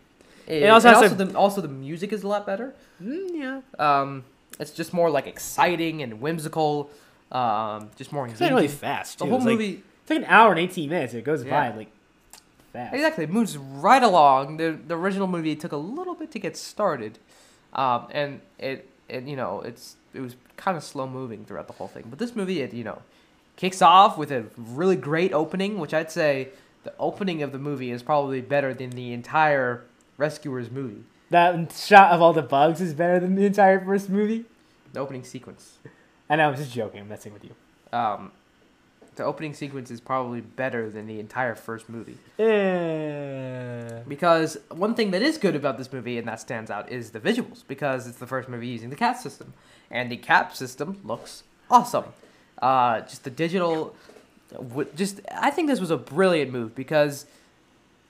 Is, It also also, the, also the music is a lot better. Mm, yeah, Um, it's just more like exciting and whimsical. Um, just more it's really fast. Too. the whole it's like, movie, it's like an hour and eighteen minutes. It goes Yeah. by like fast. exactly, it moves right along. The the original movie took a little bit to get started, um, and it it you know it's it was kind of slow moving throughout the whole thing. But this movie, it you know, kicks off with a really great opening, which I'd say the opening of the movie is probably better than the entire Rescuers movie. That shot of all the bugs is better than the entire first movie. The opening sequence. I know. I'm just joking. I'm messing with you. Um, the opening sequence is probably better than the entire first movie. Eh. Because one thing that is good about this movie and that stands out is the visuals because it's the first movie using the CAP system, and the CAP system looks awesome. Uh, just the digital, just I think this was a brilliant move because,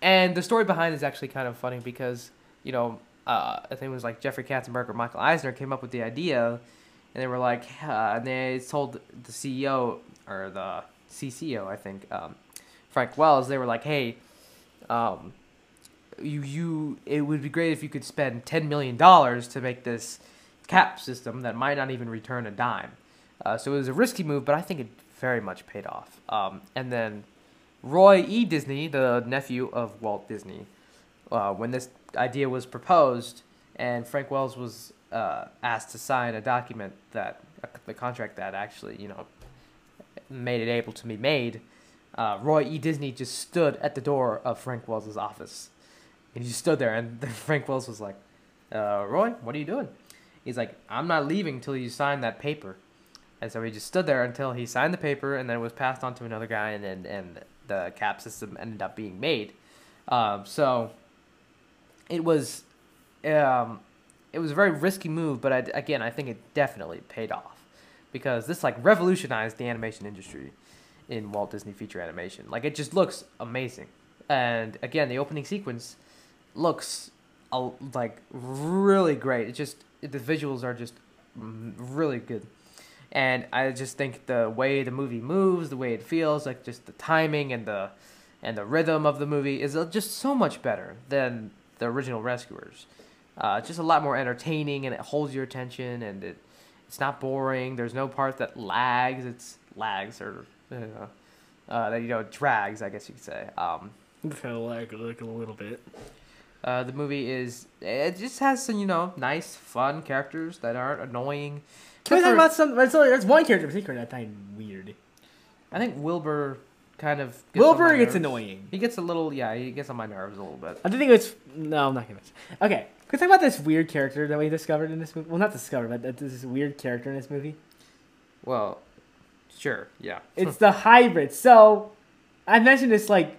and the story behind it is actually kind of funny because you know uh, I think it was like Jeffrey Katzenberg or Michael Eisner came up with the idea, and they were like, uh, and they told the CEO or the CCO I think um, Frank Wells they were like, hey um, you you it would be great if you could spend ten million dollars to make this cap system that might not even return a dime. Uh, so it was a risky move, but I think it very much paid off. Um, and then Roy E. Disney, the nephew of Walt Disney, uh, when this idea was proposed, and Frank Wells was uh, asked to sign a document that the contract that actually you know made it able to be made uh, Roy E. Disney just stood at the door of Frank Wells' office. And he just stood there, and Frank Wells was like, uh, Roy, what are you doing? He's like, I'm not leaving until you sign that paper. And so he just stood there until he signed the paper, and then it was passed on to another guy, and and, and the cap system ended up being made. Um, so it was um, it was a very risky move, but I, again, I think it definitely paid off because this like revolutionized the animation industry in Walt Disney feature animation. Like it just looks amazing, and again, the opening sequence looks uh, like really great. It just the visuals are just really good, and I just think the way the movie moves, the way it feels, like just the timing and the and the rhythm of the movie is just so much better than the original Rescuers. Uh, it's just a lot more entertaining, and it holds your attention, and it it's not boring. There's no part that lags. It's lags or uh, uh, that you know drags, I guess you could say. Um, kind of like, like a little bit. uh, the movie is it just has some you know nice, fun characters that aren't annoying. Can we talk about some? There's, only- there's one character in particular that I find weird. I think Wilbur kind of gets Wilbur gets annoying. He gets a little yeah, he gets on my nerves a little bit. I think it's no, I'm not gonna. Okay, can we talk about this weird character that we discovered in this movie? Well, not discovered, but that- this weird character in this movie. Well, sure, yeah. It's the hybrid. So, I mentioned this like,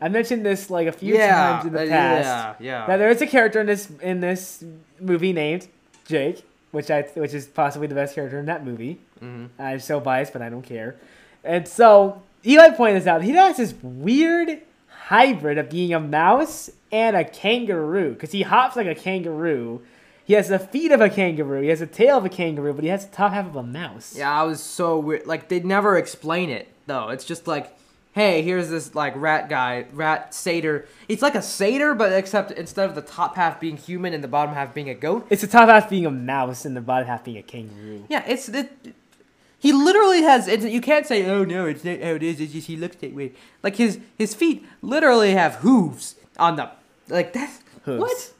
I mentioned this like a few yeah, times in the uh, past. Yeah, yeah. Now there is a character in this in this movie named Jake, which I which is possibly the best character in that movie. hmm I'm so biased, but I don't care. And so Eli pointed this out. He has this weird hybrid of being a mouse and a kangaroo because he hops like a kangaroo. He has the feet of a kangaroo. He has the tail of a kangaroo, but he has the top half of a mouse. Yeah, I was so weird. Like they never explain it though. It's just like, hey, here's this like rat guy, rat satyr. It's like a satyr, but except instead of the top half being human and the bottom half being a goat. It's the top half being a mouse and the bottom half being a kangaroo. Yeah, it's it. He literally has. It's, you can't say, oh no, it's not how it is. It's just he looks that way. Like his his feet literally have hooves on them. Like that's Hooves. what?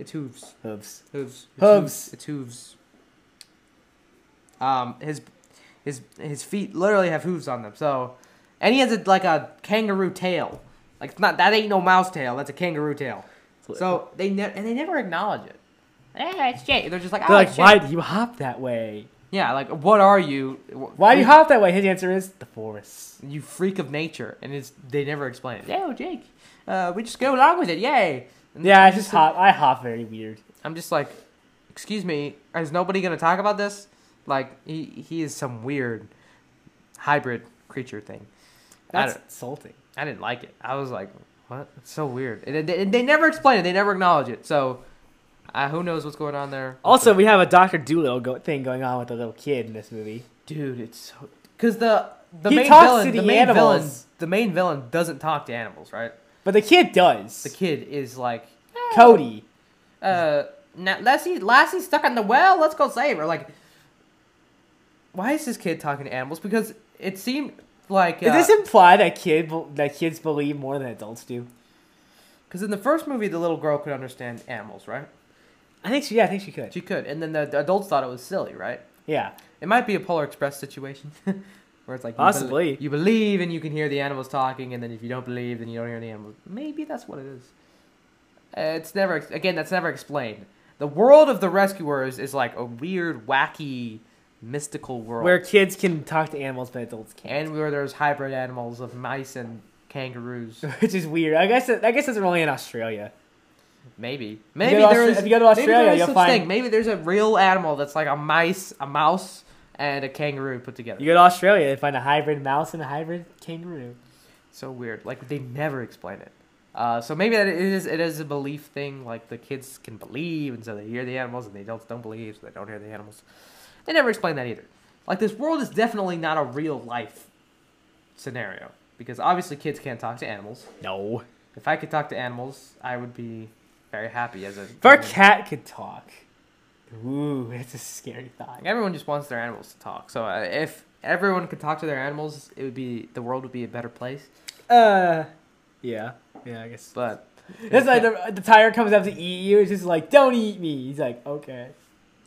It's hooves. Hooves. Hooves. It's Hooves. It's hooves. Um, his his his feet literally have hooves on them. So, and he has a, like a kangaroo tail. Like it's not that ain't no mouse tail. That's a kangaroo tail. So they ne- and they never acknowledge it. Yeah, it's Jay. They're just like, oh, They're like, it's why Jake." do you hop that way? Yeah, like what are you? Why do you freak- hop that way? His answer is the forest. You freak of nature, and it's they never explain it. Yeah, Jake. Uh, we just go along with it. Yay. And Yeah, I just hop. I hop very weird. I'm just like, excuse me, is nobody gonna talk about this? Like he he is some weird hybrid creature thing. That's don't- insulting. I didn't like it. I was like, what? It's so weird. And they, and they never explain it. They never acknowledge it. So, uh, who knows what's going on there? Also, we have a Doctor Dolittle go- thing going on with the little kid in this movie. dude, it's so because the the He main talks villain, to the the main villain, the main villain doesn't talk to animals, right? But the kid does. The kid is like, Cody. uh, now Lassie, Lassie's stuck in the well. Let's go save her. Like, why is this kid talking to animals? Because it seemed like uh, Does this imply that kid that kids believe more than adults do? because in the first movie the little girl could understand animals, right? I think she. Yeah, I think she could. She could, and then the, the adults thought it was silly, right? Yeah. It might be a Polar Express situation. Where it's like you bel- Possibly. you believe and you can hear the animals talking, and then if you don't believe, then you don't hear the animals. Maybe that's what it is. Uh, it's never again. That's never explained. The world of the rescuers is like a weird, wacky, mystical world, Where kids can talk to animals, but adults can't. and where there's hybrid animals of mice and kangaroos. Which is weird. I guess. I guess it's only in Australia. Maybe, maybe there Austra- is. if you go to Australia, is you'll find- thing. Maybe there's a real animal that's like a mice, a mouse, and a kangaroo put together. You go to Australia, they find a hybrid mouse and a hybrid kangaroo. so weird. Like they never explain it. Uh, so maybe that it is it is a belief thing. Like the kids can believe, and so they hear the animals, and the adults don't believe, so they don't hear the animals. They never explain that either. Like this world is definitely not a real life scenario because obviously kids can't talk to animals. No. If I could talk to animals, I would be very happy as a. If our cat could talk. Ooh, that's a scary thought. Everyone just wants their animals to talk. So uh, if everyone could talk to their animals, it would be the world would be a better place. Uh, yeah. Yeah, I guess. But That's like the, the tiger comes up to eat you. It's just like, don't eat me. He's like, okay.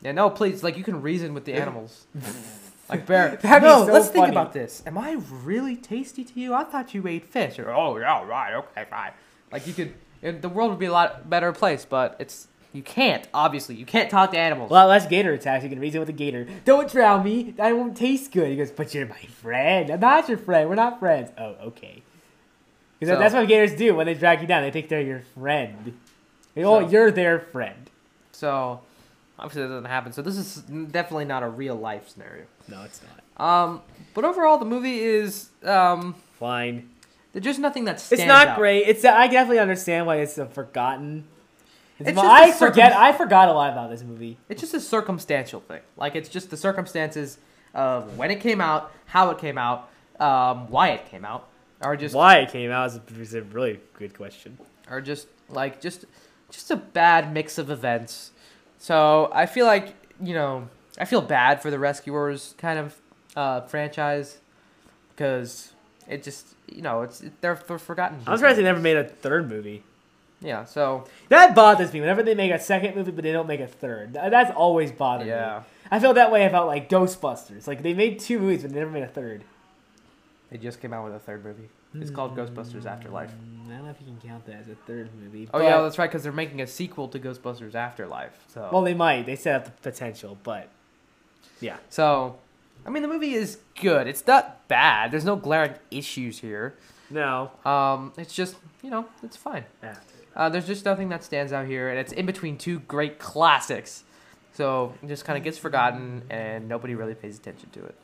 Yeah, no, please. Like you can reason with the animals. like bear. No, so let's think about this. Am I really tasty to you? I thought you ate fish. Or, oh yeah, right, okay, fine. Like you could. And the world would be a lot better place, but it's you can't. Obviously, you can't talk to animals. A lot less gator attacks. You can reason with a gator. Don't drown me. I won't taste good. He goes, but you're my friend. I'm not your friend. We're not friends. Oh, okay. Because So- that's what gators do when they drag you down. They think they're your friend. Oh, So- you're their friend. So obviously that doesn't happen. So this is definitely not a real life scenario. No, it's not. Um, but overall, the movie is um, Fine. There's just nothing that stands It's not out. great. It's I definitely understand why it's a forgotten. It's It's I a forget. I forgot a lot about this movie. It's just a circumstantial thing. Like it's just the circumstances of when it came out, how it came out, um, why it came out, or just Why it came out is a, is a really good question. or just like just just a bad mix of events. So I feel like you know I feel bad for the Rescuers kind of uh, franchise because it just you know it's they're, they're forgotten. I'm surprised they never made a third movie. Yeah. So That bothers me whenever they make a second movie, but they don't make a third. That's always bothered yeah, me. I feel that way about like Ghostbusters. Like they made two movies, but they never made a third. they just came out with a third movie. It's called Ghostbusters Afterlife. Mm, I don't know if you can count that as a third movie. Oh yeah, that's right because they're making a sequel to Ghostbusters Afterlife. So Well, they might. They set up the potential, but yeah. So, I mean, the movie is good. It's not bad. There's no glaring issues here. No. Um, it's just, you know, it's fine. After. Uh, there's just nothing that stands out here, and it's in between two great classics. So it just kind of gets forgotten, and nobody really pays attention to it.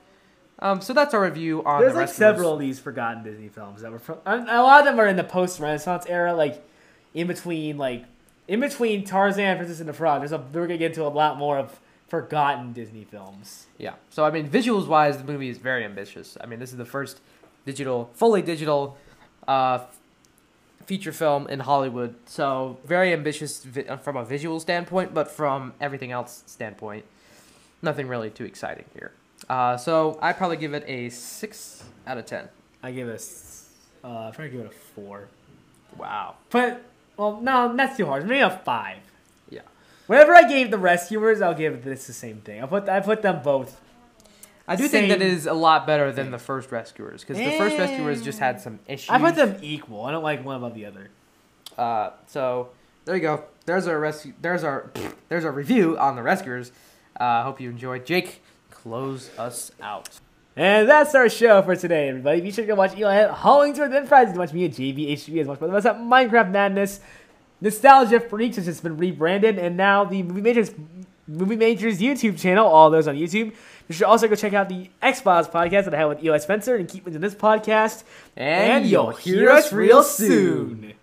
Um, so that's our review on There's the like several of these forgotten Disney films that were from. A lot of them are in the post-Renaissance era, like in between, like in between Tarzan, Princess and the Frog. There's a we're gonna get into a lot more of forgotten Disney films. Yeah. So I mean, visuals wise, the movie is very ambitious. I mean, this is the first digital, fully digital, uh, feature film in Hollywood. So very ambitious vi- uh, from a visual standpoint, but from everything else standpoint, nothing really too exciting here. Uh, so I probably give it a six out of ten. I give it, a uh, I probably give it a four. Wow. But well, no, that's too hard. Maybe a five. Yeah. Whatever I gave the Rescuers, I'll give this the same thing. I put I put them both. I do think that it is a lot better than the first Rescuers because the first. Rescuers just had some issues. I put them equal. I don't like one above the other. Uh, so there you go. There's our rescue. There's our there's our review on the rescuers. Uh, hope you enjoyed. Jake, close us out. And that's our show for today, everybody. Be sure to go watch Eli at Hollingsworth and watch me and JB HB as much. That's at Minecraft Madness. Nostalgia Freaks, which has been rebranded, and now the Movie Majors Movie Majors YouTube channel, all those on YouTube. You should also go check out the X Files podcast that I have with Eli Spencer and keep into this podcast. And you'll hear us real soon.